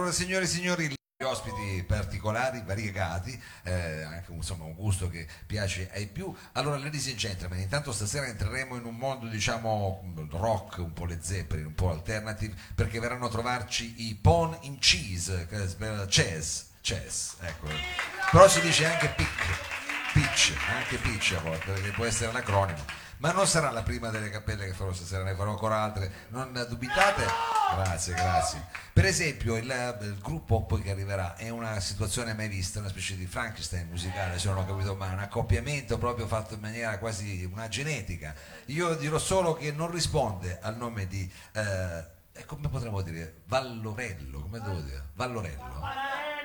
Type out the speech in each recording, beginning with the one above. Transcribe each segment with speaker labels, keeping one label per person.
Speaker 1: Allora, signore e signori, ospiti particolari, variegati, eh, anche insomma, un gusto che piace ai più. Allora, ladies and gentlemen, intanto stasera entreremo in un mondo, diciamo, rock, un po' le Zeppelin, un po' alternative, perché verranno a trovarci i Pon in Cheese, chess, chess, ecco. Però si dice anche pick, pitch, anche pitch a volte, perché può essere l'acronimo. Ma non sarà la prima delle cappelle che farò stasera, ne farò ancora altre, non dubitate. Grazie, grazie. Per esempio, il, il gruppo poi che arriverà è una situazione mai vista, una specie di Frankenstein musicale, se non ho capito male, un accoppiamento proprio fatto in maniera quasi una genetica. Io dirò solo che non risponde al nome di, eh, eh, come potremmo dire, Vallorello, come devo dire? Vallorello.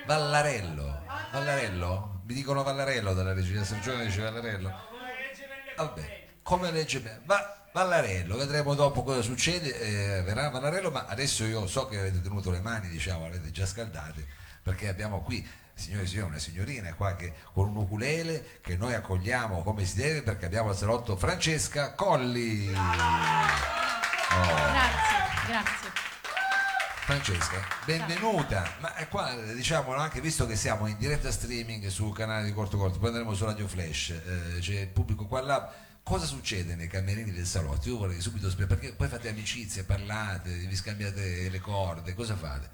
Speaker 1: Vallarello. Vallarello? Mi dicono Vallarello dalla regina San Giovanni dice Vallarello. Vabbè, come legge bene. Va, Vallarello, vedremo dopo cosa succede, eh, verrà Vallarello, ma adesso io so che avete tenuto le mani, diciamo, avete già scaldate, perché abbiamo qui, signori e signori, una signorina qua che con un ukulele che noi accogliamo come si deve perché abbiamo al salotto Francesca Colli. Oh.
Speaker 2: Grazie, grazie.
Speaker 1: Francesca, benvenuta. Ma è qua diciamo anche visto che siamo in diretta streaming sul canale di Corto Corto, poi andremo su Radio Flash, eh, c'è il pubblico qua là. Cosa succede nei camerini del salotto? Io vorrei subito spiegare perché poi fate amicizie, parlate, vi scambiate le corde, cosa fate?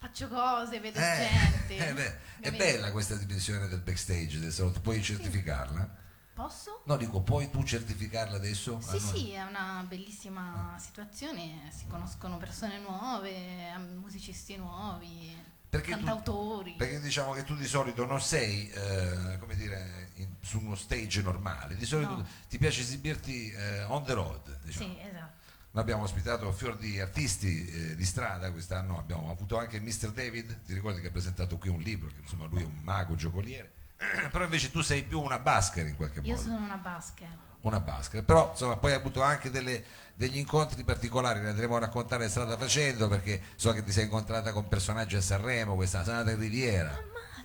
Speaker 2: Faccio cose, vedo
Speaker 1: Eh,
Speaker 2: gente.
Speaker 1: eh, beh, è bella questa dimensione del backstage del salotto, puoi certificarla?
Speaker 2: Posso?
Speaker 1: No, dico, puoi tu certificarla adesso?
Speaker 2: Sì,
Speaker 1: Ah,
Speaker 2: sì, è una bellissima situazione, si conoscono persone nuove, musicisti nuovi,
Speaker 1: Perché tu-
Speaker 2: cantautori.
Speaker 1: Perché diciamo che tu di solito non sei, eh, come dire, in- su uno stage normale, di solito
Speaker 2: No.
Speaker 1: ti piace esibirti eh, on the road. Diciamo.
Speaker 2: Sì, esatto.
Speaker 1: Noi abbiamo ospitato fior di artisti eh, di strada quest'anno, abbiamo avuto anche Mr. David, ti ricordi che ha presentato qui un libro, che insomma lui è un mago giocoliere, però invece tu sei più una basker in qualche
Speaker 2: Io
Speaker 1: modo
Speaker 2: sono una basket.
Speaker 1: Una basket. Però insomma poi hai avuto anche delle- degli incontri particolari, ne andremo a raccontare strada facendo perché so che ti sei incontrata con personaggi a Sanremo, questa andata in Riviera.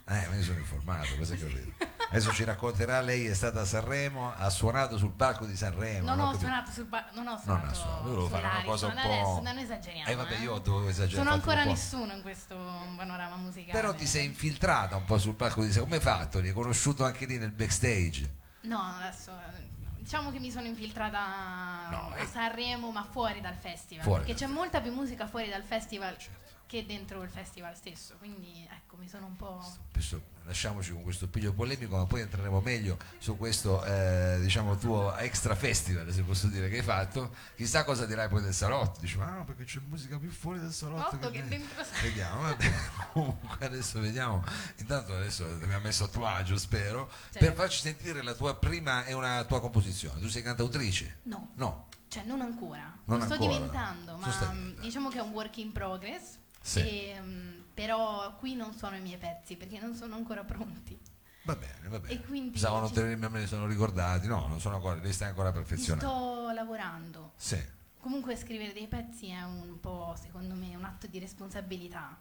Speaker 1: Eh, me ne sono informato, cosa che ho detto. Adesso ci racconterà, lei è stata a Sanremo, ha suonato sul palco di Sanremo.
Speaker 2: Non
Speaker 1: non
Speaker 2: ho
Speaker 1: capito.
Speaker 2: suonato sul ba- non ho
Speaker 1: Non
Speaker 2: suonato
Speaker 1: ha suonato, volevo fare una cosa un po'.
Speaker 2: adesso, non esageriamo.
Speaker 1: Eh vabbè,
Speaker 2: eh.
Speaker 1: io dovevo esagerare.
Speaker 2: Sono
Speaker 1: ho
Speaker 2: ancora nessuno in questo panorama musicale.
Speaker 1: Però ti sei infiltrata un po' sul palco di Sanremo. Come hai fatto? Li hai conosciuto anche lì nel backstage?
Speaker 2: No, adesso eh, diciamo che mi sono infiltrata
Speaker 1: No,
Speaker 2: a
Speaker 1: eh.
Speaker 2: Sanremo, ma fuori dal festival.
Speaker 1: Fuori
Speaker 2: perché
Speaker 1: dal
Speaker 2: c'è molta più musica fuori dal festival
Speaker 1: Certo.
Speaker 2: Che dentro il festival stesso. Quindi ecco, mi sono un po'.
Speaker 1: Adesso lasciamoci con questo piglio polemico, ma poi entreremo meglio su questo eh, diciamo tuo extra festival, se posso dire, che hai fatto. Chissà cosa dirai poi del salotto. Dici, ma no, perché c'è musica più fuori del salotto.
Speaker 2: Otto che dentro-
Speaker 1: Vediamo, vabbè. comunque adesso vediamo. Intanto adesso mi ha messo a tuo agio, spero,
Speaker 2: Certo.
Speaker 1: per farci sentire la tua prima e una tua composizione. Tu sei cantautrice?
Speaker 2: No,
Speaker 1: No.
Speaker 2: cioè non ancora.
Speaker 1: Non
Speaker 2: Lo sto
Speaker 1: ancora.
Speaker 2: diventando, ma
Speaker 1: diventando.
Speaker 2: diciamo che è un work in progress.
Speaker 1: Sì.
Speaker 2: E, mm, però qui non sono i miei pezzi perché non sono ancora pronti.
Speaker 1: Va bene, va bene.
Speaker 2: E quindi
Speaker 1: Pensavo non
Speaker 2: ci-
Speaker 1: me ne sono ricordati, no, non sono ancora, li stai ancora perfezionando.
Speaker 2: sto lavorando.
Speaker 1: Sì.
Speaker 2: Comunque scrivere dei pezzi è un po', secondo me, un atto di responsabilità.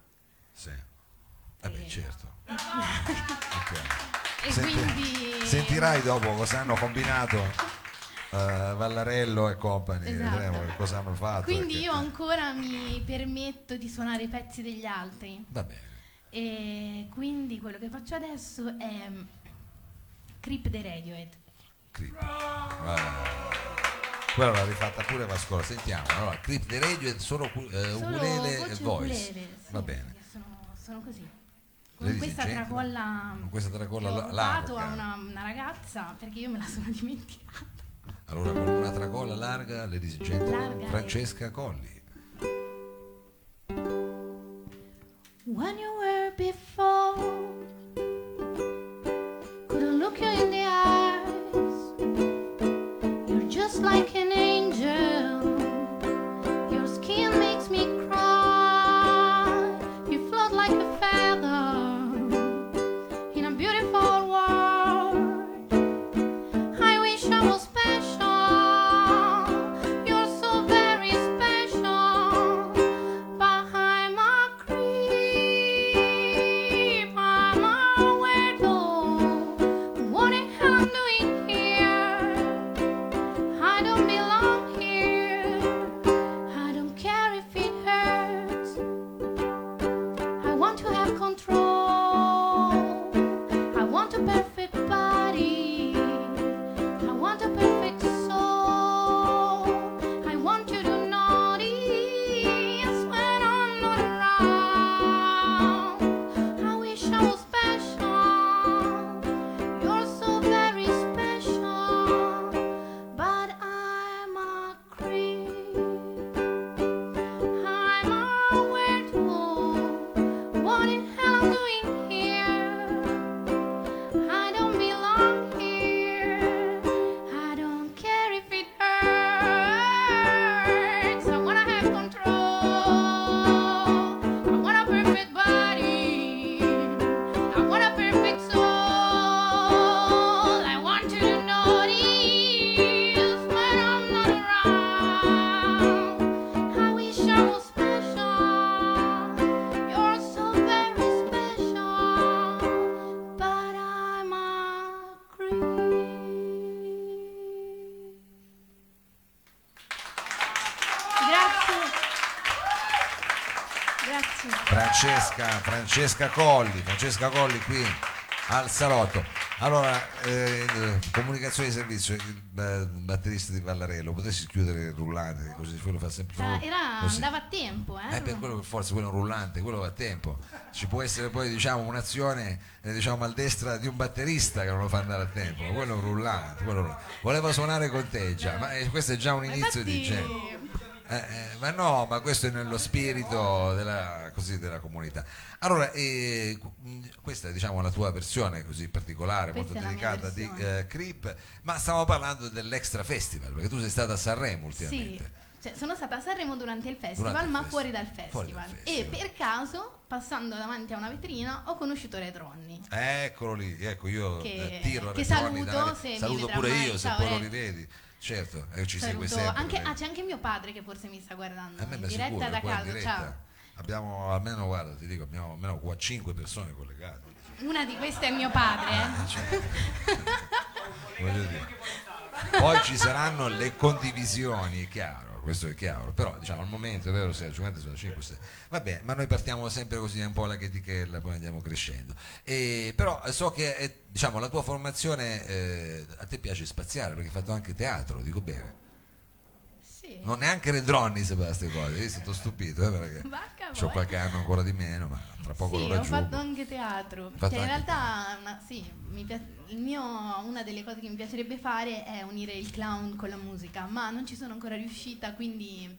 Speaker 1: Sì. Vabbè,
Speaker 2: Eh.
Speaker 1: certo. Ok.
Speaker 2: E
Speaker 1: Senti-
Speaker 2: quindi
Speaker 1: Sentirai dopo cosa hanno combinato eh, Vallarello e compagni,
Speaker 2: Esatto.
Speaker 1: vedremo cosa hanno fatto.
Speaker 2: Quindi
Speaker 1: perché-
Speaker 2: io ancora mi permetto di suonare i pezzi degli altri.
Speaker 1: Va bene.
Speaker 2: E quindi quello che faccio adesso è mm, Creep dei Radiohead.
Speaker 1: Creep. Quella l'ha rifatta pure Vascola. Sentiamo. Allora, Creep the Radio è solo eh,
Speaker 2: Solo
Speaker 1: ukulele e voice.
Speaker 2: ukulele, sì,
Speaker 1: Va bene.
Speaker 2: Sono, sono così. Con questa tracolla
Speaker 1: con questa tracolla
Speaker 2: che ho
Speaker 1: la-
Speaker 2: rubato
Speaker 1: larga.
Speaker 2: a una, una ragazza perché io me la sono dimenticata.
Speaker 1: Allora, con una tracolla larga, and gentlemen,
Speaker 2: Larga.
Speaker 1: Francesca Colli.
Speaker 2: When you
Speaker 1: Francesca, Francesca Colli, Francesca Colli qui al salotto. Allora, eh, comunicazione di servizio, il eh, batterista di Vallarello, potessi chiudere il rullante, così quello fa sempre
Speaker 2: Era, era-
Speaker 1: così.
Speaker 2: andava a tempo, eh?
Speaker 1: Eh, per quello che forse quello è un rullante, quello va a tempo. Ci può essere poi diciamo, un'azione eh, diciamo, maldestra di un batterista che non lo fa andare a tempo, quello è un rullante. quello. Voleva suonare con te già, ma eh, questo è già un inizio di
Speaker 2: infatti-
Speaker 1: genere. Eh, eh, ma no, ma questo è nello spirito della, così, della comunità. Allora, eh, questa è diciamo, la tua versione così particolare,
Speaker 2: Questa
Speaker 1: molto delicata di eh, Creep, ma stiamo parlando dell'Extra Festival, perché tu sei stata a Sanremo
Speaker 2: Sì,
Speaker 1: ultimamente.
Speaker 2: cioè, sono stata a Sanremo durante il festival,
Speaker 1: Durante il
Speaker 2: ma
Speaker 1: festival.
Speaker 2: fuori dal festival.
Speaker 1: Fuori dal
Speaker 2: E
Speaker 1: festival.
Speaker 2: per caso, passando davanti a una vetrina, ho conosciuto Retronni.
Speaker 1: Eccolo lì, ecco io
Speaker 2: Che-
Speaker 1: eh, tiro
Speaker 2: che
Speaker 1: Retroni
Speaker 2: saluto, se
Speaker 1: saluto pure
Speaker 2: mai.
Speaker 1: io se poi lo rivedi. Certo, eh, ci segue
Speaker 2: Saluto
Speaker 1: sempre.
Speaker 2: anche, ah, c'è anche mio padre che forse mi sta guardando
Speaker 1: A me
Speaker 2: in diretta
Speaker 1: sicuro,
Speaker 2: da casa.
Speaker 1: diretta
Speaker 2: Ciao.
Speaker 1: Abbiamo almeno, guarda, ti dico, abbiamo almeno qua 5 persone collegate.
Speaker 2: Una di queste è mio padre. eh.
Speaker 1: Voglio dire. Poi ci saranno le condivisioni, è chiaro, questo è chiaro, però diciamo al momento è vero, se 50 sono 5, 6. Vabbè, ma noi partiamo sempre così un po' alla chetichella, poi andiamo crescendo. E, però so che eh, diciamo, la tua formazione eh, a te piace spaziare, perché hai fatto anche teatro, dico bene. Non neanche Redronni sapeva queste cose, io sono stupito, eh, perché ho qualche anno ancora di meno, ma tra poco
Speaker 2: Sì,
Speaker 1: lo
Speaker 2: ho
Speaker 1: raggiungo.
Speaker 2: fatto anche teatro.
Speaker 1: Fatto
Speaker 2: Cioè, in
Speaker 1: anche
Speaker 2: realtà, una- sì, mi pia- il mio- una delle cose che mi piacerebbe fare è unire il clown con la musica, ma non ci sono ancora riuscita, quindi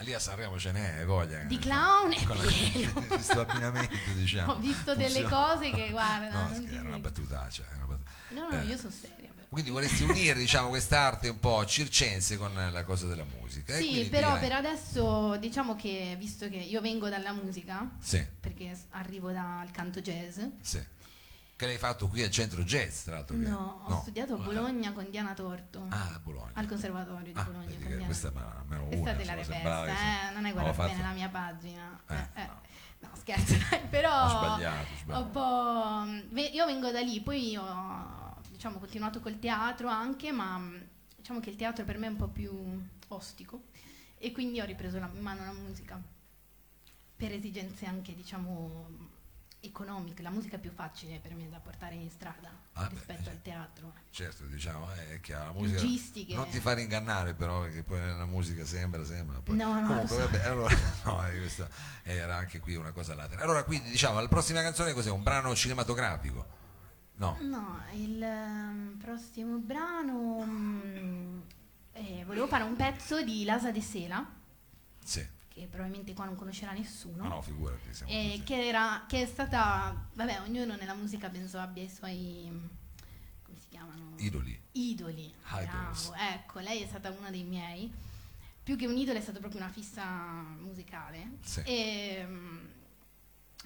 Speaker 1: Lì a Sanremo ce n'è, voglia.
Speaker 2: di clown è
Speaker 1: Con la-
Speaker 2: pieno.
Speaker 1: questo abbinamento, diciamo.
Speaker 2: Ho visto delle
Speaker 1: funziona.
Speaker 2: cose che, guarda,
Speaker 1: No,
Speaker 2: non
Speaker 1: scherzo, era una battutaccia. era una battuta.
Speaker 2: No, no,
Speaker 1: Eh.
Speaker 2: io sono seria.
Speaker 1: Quindi vorresti unire diciamo, quest'arte un po' circense con la cosa della musica.
Speaker 2: Sì, però
Speaker 1: direi-
Speaker 2: per adesso diciamo che visto che io vengo dalla musica,
Speaker 1: Sì,
Speaker 2: perché arrivo dal canto jazz,
Speaker 1: sì. Che l'hai fatto qui al centro jazz, tra l'altro. che-
Speaker 2: no, ho studiato a Bologna con Diana Torto,
Speaker 1: Ah, a Bologna.
Speaker 2: al conservatorio di
Speaker 1: Ah,
Speaker 2: Bologna con
Speaker 1: questa me lo
Speaker 2: Questa
Speaker 1: una,
Speaker 2: te la
Speaker 1: che
Speaker 2: eh? Non hai guardato bene la mia pagina.
Speaker 1: Eh,
Speaker 2: Eh, eh.
Speaker 1: no.
Speaker 2: No, scherzo, però
Speaker 1: Ho sbagliato, ho sbagliato.
Speaker 2: ho un po'... ve- Io vengo da lì, poi io diciamo, continuato col teatro anche, ma mh, diciamo che il teatro per me è un po' più ostico e quindi ho ripreso la- in mano la musica per esigenze anche, diciamo, economiche. La musica è più facile per me da portare in strada
Speaker 1: Ah, beh,
Speaker 2: rispetto
Speaker 1: sì.
Speaker 2: al teatro.
Speaker 1: Certo, diciamo, è chiaro, la musica...
Speaker 2: Registiche.
Speaker 1: Non ti fare ingannare però, perché poi la musica sembra, sembra. Poi...
Speaker 2: No, no,
Speaker 1: Comunque,
Speaker 2: so.
Speaker 1: vabbè, allora, no, eh, questa era anche qui una cosa latere. Allora, quindi, diciamo, la prossima canzone cos'è? Un brano cinematografico? No.
Speaker 2: No, il ehm, prossimo brano mm, eh, volevo fare un pezzo di Lasa de Sela,
Speaker 1: Sì.
Speaker 2: che probabilmente qua non conoscerà nessuno.
Speaker 1: Ma no, figurati,
Speaker 2: eh, che, era, che è stata, vabbè, ognuno nella musica penso abbia i suoi, come si chiamano?
Speaker 1: Idoli.
Speaker 2: Idoli. Bravo, ecco, lei è stata uno dei miei. Più che un idolo è stato proprio una fissa musicale.
Speaker 1: Sì.
Speaker 2: E, mm,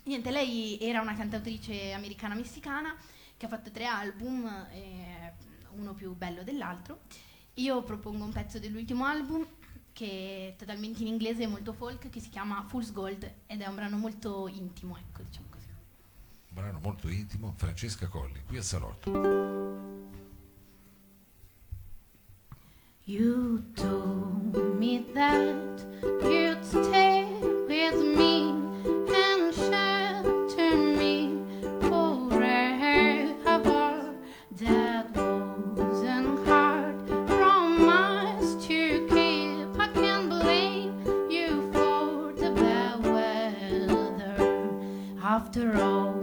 Speaker 2: niente, lei era una cantautrice americana-messicana che ha fatto tre album, eh, uno più bello dell'altro. Io propongo un pezzo dell'ultimo album che è totalmente in inglese, molto folk, che si chiama Fool's Gold ed è un brano molto intimo, ecco, diciamo così.
Speaker 1: Un brano molto intimo, Francesca Colli, qui al salotto.
Speaker 2: You told me that you'd stay with me After all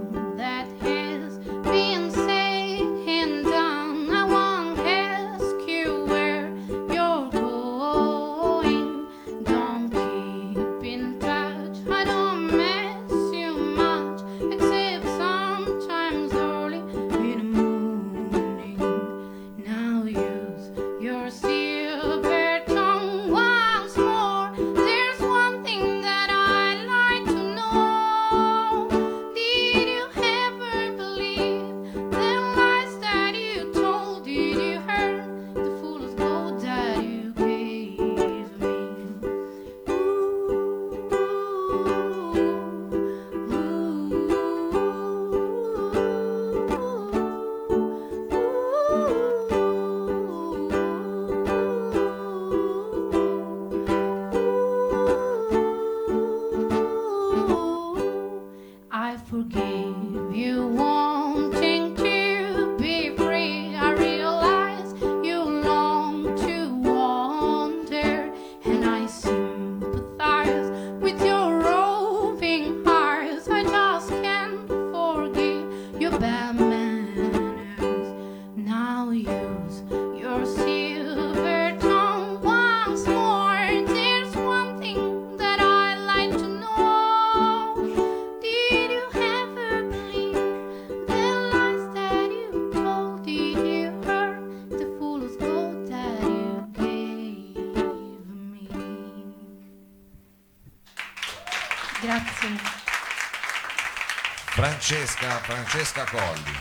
Speaker 1: Francesca, Francesca Colli.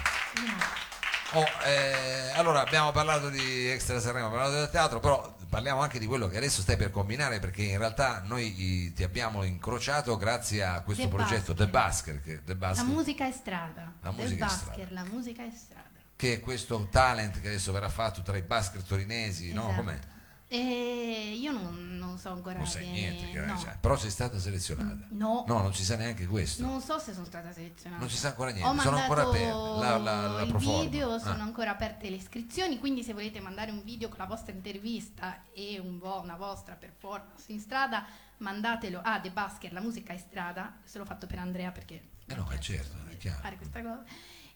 Speaker 1: Oh, eh, allora abbiamo parlato di Extra Sanremo, abbiamo parlato del teatro, però parliamo anche di quello che adesso stai per combinare perché in realtà noi eh, ti abbiamo incrociato grazie a questo
Speaker 2: The
Speaker 1: progetto
Speaker 2: Basker.
Speaker 1: The Basker, che, The
Speaker 2: La
Speaker 1: Basker,
Speaker 2: musica è strada.
Speaker 1: La musica è
Speaker 2: Basker,
Speaker 1: strada.
Speaker 2: la musica è strada.
Speaker 1: che è questo talent che adesso verrà fatto tra i Basker torinesi, no?
Speaker 2: Esatto.
Speaker 1: Com'è?
Speaker 2: E io non, non so ancora
Speaker 1: Non sai niente, che-
Speaker 2: no.
Speaker 1: cioè, però sei stata selezionata.
Speaker 2: No.
Speaker 1: No, non si sa neanche questo.
Speaker 2: Non so se sono stata selezionata.
Speaker 1: Non si sa ancora
Speaker 2: Ho
Speaker 1: niente, sono ancora aperte. La, la, la
Speaker 2: video,
Speaker 1: Ah.
Speaker 2: sono ancora aperte le iscrizioni, quindi se volete mandare un video con la vostra intervista e un vo- una vostra performance in strada, mandatelo a The Basker, la musica in strada, se l'ho fatto per Andrea perché
Speaker 1: Eh no, è certo, è chiaro.
Speaker 2: fare questa cosa.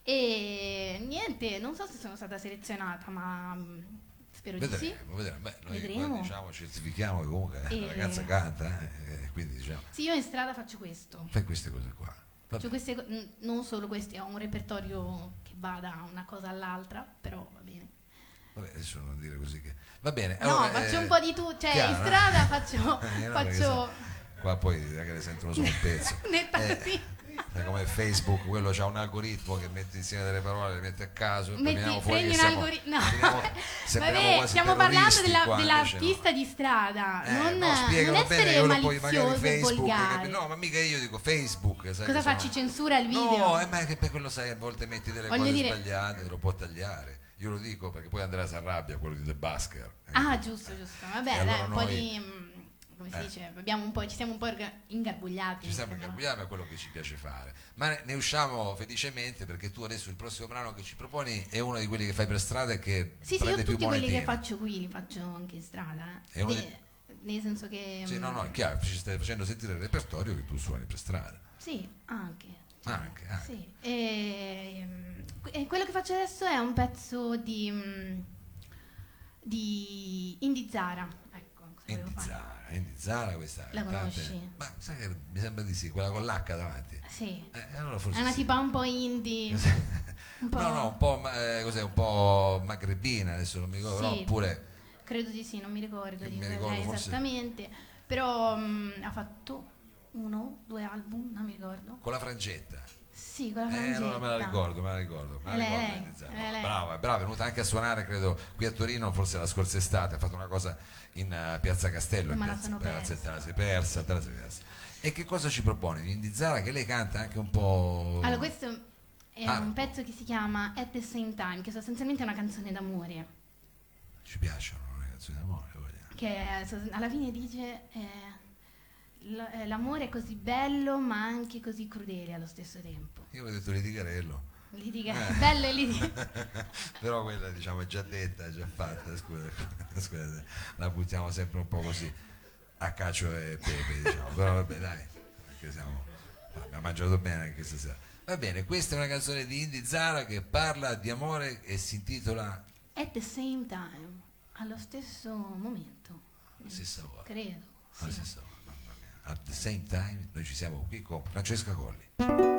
Speaker 2: E niente, non so se sono stata selezionata, ma spero di sì.
Speaker 1: Vedremo, vedremo. Beh, noi
Speaker 2: Vedremo.
Speaker 1: poi, diciamo, certifichiamo che comunque
Speaker 2: E-
Speaker 1: la ragazza canta, eh, quindi diciamo,
Speaker 2: Sì, io in strada faccio questo.
Speaker 1: fai queste cose qua.
Speaker 2: Cioè queste non solo questi, ho un repertorio che va da una cosa all'altra, però va bene.
Speaker 1: Vabbè, adesso non dire così che... Va bene.
Speaker 2: No,
Speaker 1: allora,
Speaker 2: faccio
Speaker 1: eh,
Speaker 2: un po' di tu, cioè
Speaker 1: chiaro,
Speaker 2: in
Speaker 1: no?
Speaker 2: strada faccio,
Speaker 1: Eh, no,
Speaker 2: faccio
Speaker 1: Qua poi magari sentono solo un pezzo.
Speaker 2: netta
Speaker 1: Eh,
Speaker 2: così.
Speaker 1: Come Facebook, quello c'ha un algoritmo che mette insieme delle parole, le mette a caso, poi
Speaker 2: Metti,
Speaker 1: fuori che siamo-
Speaker 2: algoritmo. No.
Speaker 1: sembriamo
Speaker 2: Vabbè, stiamo parlando della-
Speaker 1: qua, invece no.
Speaker 2: dell'artista di strada,
Speaker 1: Eh,
Speaker 2: non,
Speaker 1: no, spiegalo
Speaker 2: non
Speaker 1: bene
Speaker 2: essere
Speaker 1: magari
Speaker 2: malizioso
Speaker 1: Facebook,
Speaker 2: volgare.
Speaker 1: no, ma mica io dico Facebook. sai
Speaker 2: Cosa facci?
Speaker 1: sono-
Speaker 2: Censura il video?
Speaker 1: No, eh, ma è che per quello sai, a volte metti delle
Speaker 2: Voglio
Speaker 1: cose
Speaker 2: dire-
Speaker 1: sbagliate, te lo può tagliare. Io lo dico perché poi Andrea si arrabbia, quello di The Basker. eh.
Speaker 2: Ah, giusto, giusto. Vabbè, dai,
Speaker 1: allora
Speaker 2: un po' di mm, come si
Speaker 1: Eh.
Speaker 2: dice, abbiamo un po', ci siamo un po' ingarbugliati.
Speaker 1: Ci stiamo
Speaker 2: insomma.
Speaker 1: ingarbugliando, è quello che ci piace fare. Ma ne- usciamo felicemente perché tu adesso il prossimo brano che ci proponi è uno di quelli che fai per strada e che
Speaker 2: Sì, sì,
Speaker 1: prende
Speaker 2: io
Speaker 1: più
Speaker 2: tutti quelli che
Speaker 1: monetine.
Speaker 2: faccio qui li faccio anche in strada. eh.
Speaker 1: Di-
Speaker 2: Nel senso che...
Speaker 1: Sì,
Speaker 2: mm,
Speaker 1: no, no, è chiaro, ci stai facendo sentire il repertorio che tu suoni per strada.
Speaker 2: Sì, anche.
Speaker 1: Anche, anche.
Speaker 2: Sì. E, mm, e quello che faccio adesso è un pezzo di, mm, di Indy Fare.
Speaker 1: Zara, Indy Zara questa
Speaker 2: La
Speaker 1: cantante-
Speaker 2: conosci?
Speaker 1: Ma sai che mi sembra di sì, quella con l'H davanti.
Speaker 2: Sì.
Speaker 1: Eh, allora forse
Speaker 2: È una
Speaker 1: sì.
Speaker 2: tipa un po' indie. un po'...
Speaker 1: No, no, un po', eh, cos'è, un po' magrebina, adesso non mi ricordo,
Speaker 2: Sì.
Speaker 1: però oppure
Speaker 2: Credo di sì, non mi ricordo di
Speaker 1: Mi
Speaker 2: lei
Speaker 1: ricordo forse-
Speaker 2: esattamente. Però mm, ha fatto uno, due album, non mi ricordo.
Speaker 1: con la frangetta.
Speaker 2: Sì, con la
Speaker 1: Eh,
Speaker 2: frangetta.
Speaker 1: allora me la ricordo, me la ricordo. Me la
Speaker 2: lei,
Speaker 1: ricordo
Speaker 2: lei.
Speaker 1: Brava, brava, è venuta anche a suonare, credo, qui a Torino, forse la scorsa estate, ha fatto una cosa in eh, Piazza Castello, in
Speaker 2: Ma la
Speaker 1: piazza, Piazza- te la sei persa, te la sei persa. E che cosa ci proponi? Di Indy Zara che lei canta anche un po'...
Speaker 2: Allora, questo è
Speaker 1: Ah.
Speaker 2: un pezzo che si chiama At the Same Time, che sostanzialmente è una canzone d'amore.
Speaker 1: Ci piacciono le canzoni d'amore, vogliamo.
Speaker 2: Che so- alla fine dice eh, eh, l'amore è così bello ma anche così crudele allo stesso tempo.
Speaker 1: Io avevo detto litigarello.
Speaker 2: Litiga,
Speaker 1: Eh.
Speaker 2: bello e litiga.
Speaker 1: Però quella diciamo è già detta, è già fatta, scusa, scusate, la buttiamo sempre un po' così a cacio e pepe, diciamo. Però vabbè dai, perché siamo, abbiamo mangiato bene anche stasera. Va bene, questa è una canzone di Indy Zara che parla di amore e si intitola
Speaker 2: At the same time, allo stesso momento.
Speaker 1: La stessa ora.
Speaker 2: Credo.
Speaker 1: Alla
Speaker 2: sì.
Speaker 1: stessa ora. At the same time, noi ci siamo qui con Francesca Colli.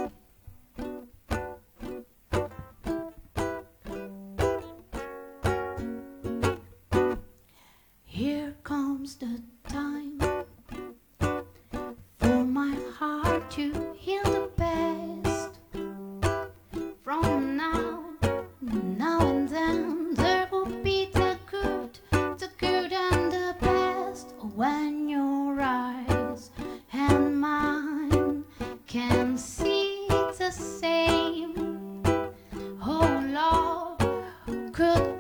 Speaker 2: 끝.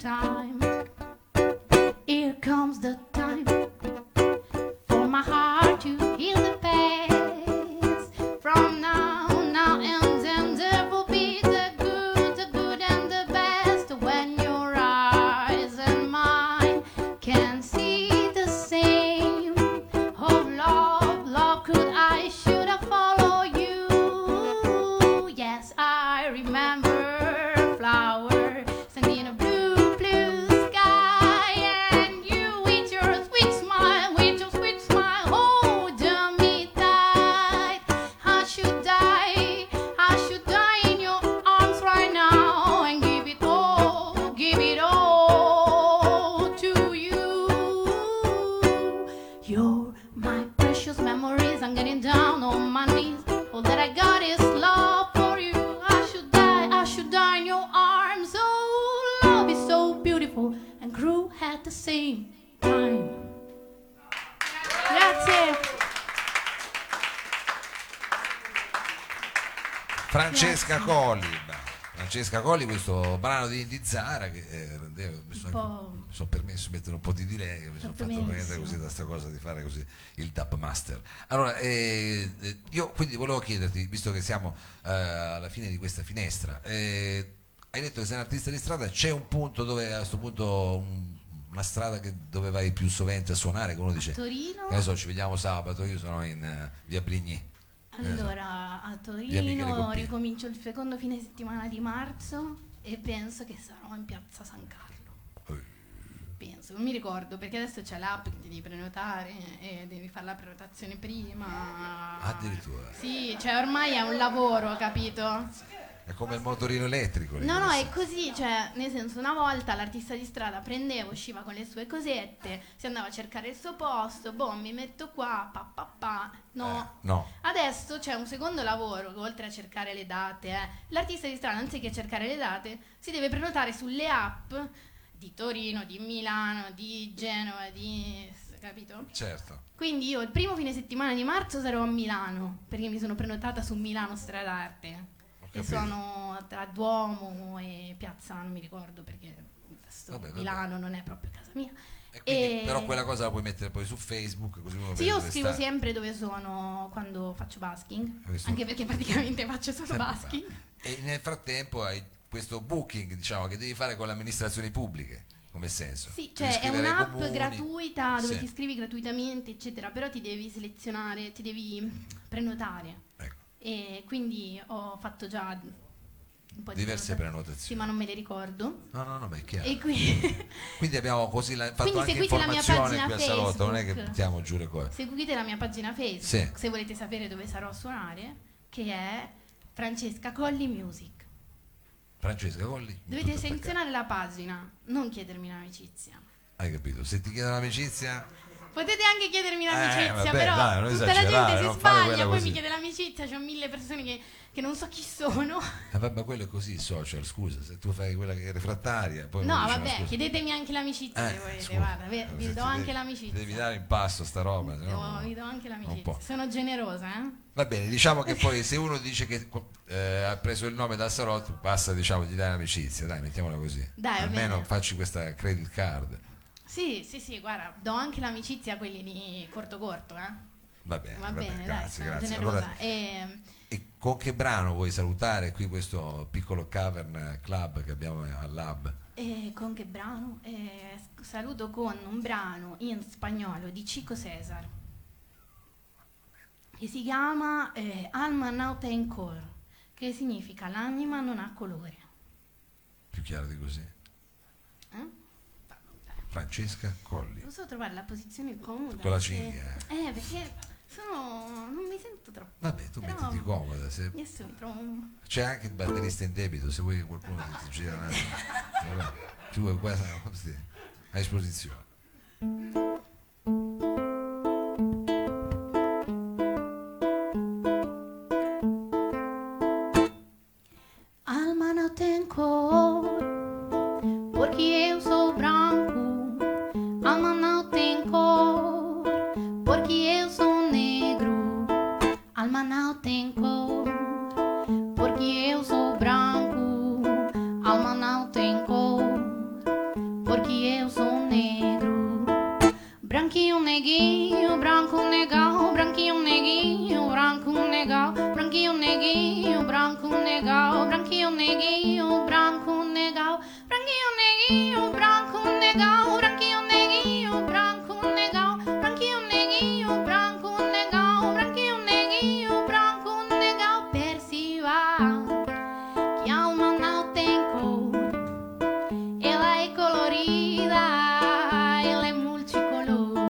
Speaker 2: Time.
Speaker 1: Colli. Francesca Colli, questo brano di, di Zara che eh, rendeva- mi sono, sono permesso di mettere un po' di delay, che mi sono fatto prendere così da sta cosa di fare così il dub master. Allora, eh, eh, io quindi volevo chiederti, visto che siamo eh, alla fine di questa finestra, eh, hai detto che sei un artista di strada, c'è un punto dove a questo punto un- una strada che- dove vai più sovente a suonare, che uno dice,
Speaker 2: Torino.
Speaker 1: che ne so, ci vediamo sabato, io sono in eh, via Brigny.
Speaker 2: Allora, a Torino ricomincio il secondo fine settimana di marzo e penso che sarò in piazza San Carlo. Penso, non mi ricordo perché adesso c'è l'app che ti devi prenotare e devi fare la prenotazione prima.
Speaker 1: Addirittura.
Speaker 2: Sì, cioè ormai è un lavoro, capito?
Speaker 1: È come il motorino elettrico.
Speaker 2: No, no, è così, cioè, nel senso, una volta l'artista di strada prendeva, usciva con le sue cosette, si andava a cercare il suo posto, boh, mi metto qua, pa pa pa, no.
Speaker 1: Eh, no.
Speaker 2: Adesso c'è un secondo lavoro, oltre a cercare le date, eh, l'artista di strada, anziché cercare le date, si deve prenotare sulle app di Torino, di Milano, di Genova, di... capito?
Speaker 1: Certo.
Speaker 2: Quindi io il primo fine settimana di marzo sarò a Milano, perché mi sono prenotata su Milano Stradarte. E
Speaker 1: capito.
Speaker 2: sono tra Duomo e Piazza, non mi ricordo perché
Speaker 1: Vabbè, vabbè.
Speaker 2: Milano non è proprio casa mia.
Speaker 1: Quindi,
Speaker 2: E-
Speaker 1: Però quella cosa la puoi mettere poi su Facebook così uno
Speaker 2: Sì, io scrivo
Speaker 1: sta.
Speaker 2: sempre dove sono quando faccio basking,
Speaker 1: Questo-
Speaker 2: anche perché praticamente faccio solo
Speaker 1: Sempre
Speaker 2: basking.
Speaker 1: fa. E nel frattempo hai questo booking diciamo, che devi fare con le amministrazioni pubbliche, come senso?
Speaker 2: Sì, cioè è un'app
Speaker 1: comuni.
Speaker 2: gratuita dove
Speaker 1: Sì.
Speaker 2: ti iscrivi gratuitamente, eccetera, però ti devi selezionare, ti devi prenotare.
Speaker 1: Ecco,
Speaker 2: E quindi ho fatto già un po' di
Speaker 1: diverse
Speaker 2: prenota-
Speaker 1: prenotazioni.
Speaker 2: Sì, ma non me le ricordo.
Speaker 1: No, no, no, ma è chiaro.
Speaker 2: E qui
Speaker 1: Quindi abbiamo così la- fatto
Speaker 2: Quindi
Speaker 1: anche
Speaker 2: seguite la mia
Speaker 1: informazione qui al salotto, non è che buttiamo giù le cose.
Speaker 2: seguite la mia pagina Facebook
Speaker 1: Sì.
Speaker 2: se volete sapere dove sarò a suonare, che è Francesca Colli Music.
Speaker 1: Francesca Colli.
Speaker 2: Dovete selezionare la pagina, non chiedermi un'amicizia.
Speaker 1: Hai capito? Se ti chiedono l'amicizia,
Speaker 2: Potete anche chiedermi l'amicizia,
Speaker 1: vabbè,
Speaker 2: però
Speaker 1: dai,
Speaker 2: tutta la gente si sbaglia, poi mi chiede l'amicizia, c'ho mille persone che, che non so chi sono.
Speaker 1: eh, vabbè, quello è così, il social, scusa, se tu fai quella che è refrattaria, poi
Speaker 2: No, vabbè,
Speaker 1: scusa,
Speaker 2: chiedetemi anche l'amicizia se
Speaker 1: eh,
Speaker 2: volete,
Speaker 1: scusa,
Speaker 2: guarda, ve-
Speaker 1: se
Speaker 2: vi do anche
Speaker 1: devi-
Speaker 2: l'amicizia.
Speaker 1: Devi dare in pasto sta roba, se
Speaker 2: Vi
Speaker 1: no-
Speaker 2: do- vi do anche l'amicizia. Sono generosa, eh?
Speaker 1: Va bene, diciamo che poi se uno dice che eh, ha preso il nome dal salotto, basta diciamo gli dai l'amicizia, dai, mettiamola così.
Speaker 2: Dai,
Speaker 1: Almeno facci questa credit card.
Speaker 2: Sì, sì, sì, guarda, do anche l'amicizia a quelli di corto corto, eh?
Speaker 1: Va bene,
Speaker 2: Va
Speaker 1: va
Speaker 2: bene,
Speaker 1: grazie, grazie. Allora,
Speaker 2: E,
Speaker 1: e con che brano vuoi salutare qui questo piccolo cavern club che abbiamo al lab?
Speaker 2: e con che brano? E saluto con un brano in spagnolo di Chico Cesar che si chiama eh, Alma non ten cor, che significa l'anima non ha colore.
Speaker 1: Più chiaro di così.
Speaker 2: Eh?
Speaker 1: Francesca Colli.
Speaker 2: Non so trovare la posizione comoda.
Speaker 1: Con la
Speaker 2: perché-
Speaker 1: cinghia,
Speaker 2: Eh, perché sono. non mi sento troppo.
Speaker 1: Vabbè, tu mettiti comoda. se-
Speaker 2: mi trovo. un-
Speaker 1: C'è anche il batterista in debito, se vuoi che qualcuno ti, gira un attimo. Tu vuoi qua sì, a esposizione.
Speaker 2: Alma não tem cor, porque eu sou branco. Alma não tem cor, porque eu sou negro. Branquinho, neguinho, branco, negão, Branquinho, neguinho, branco, negão, Branquinho, neguinho, branco, negão, Branquinho, neguinho, branco.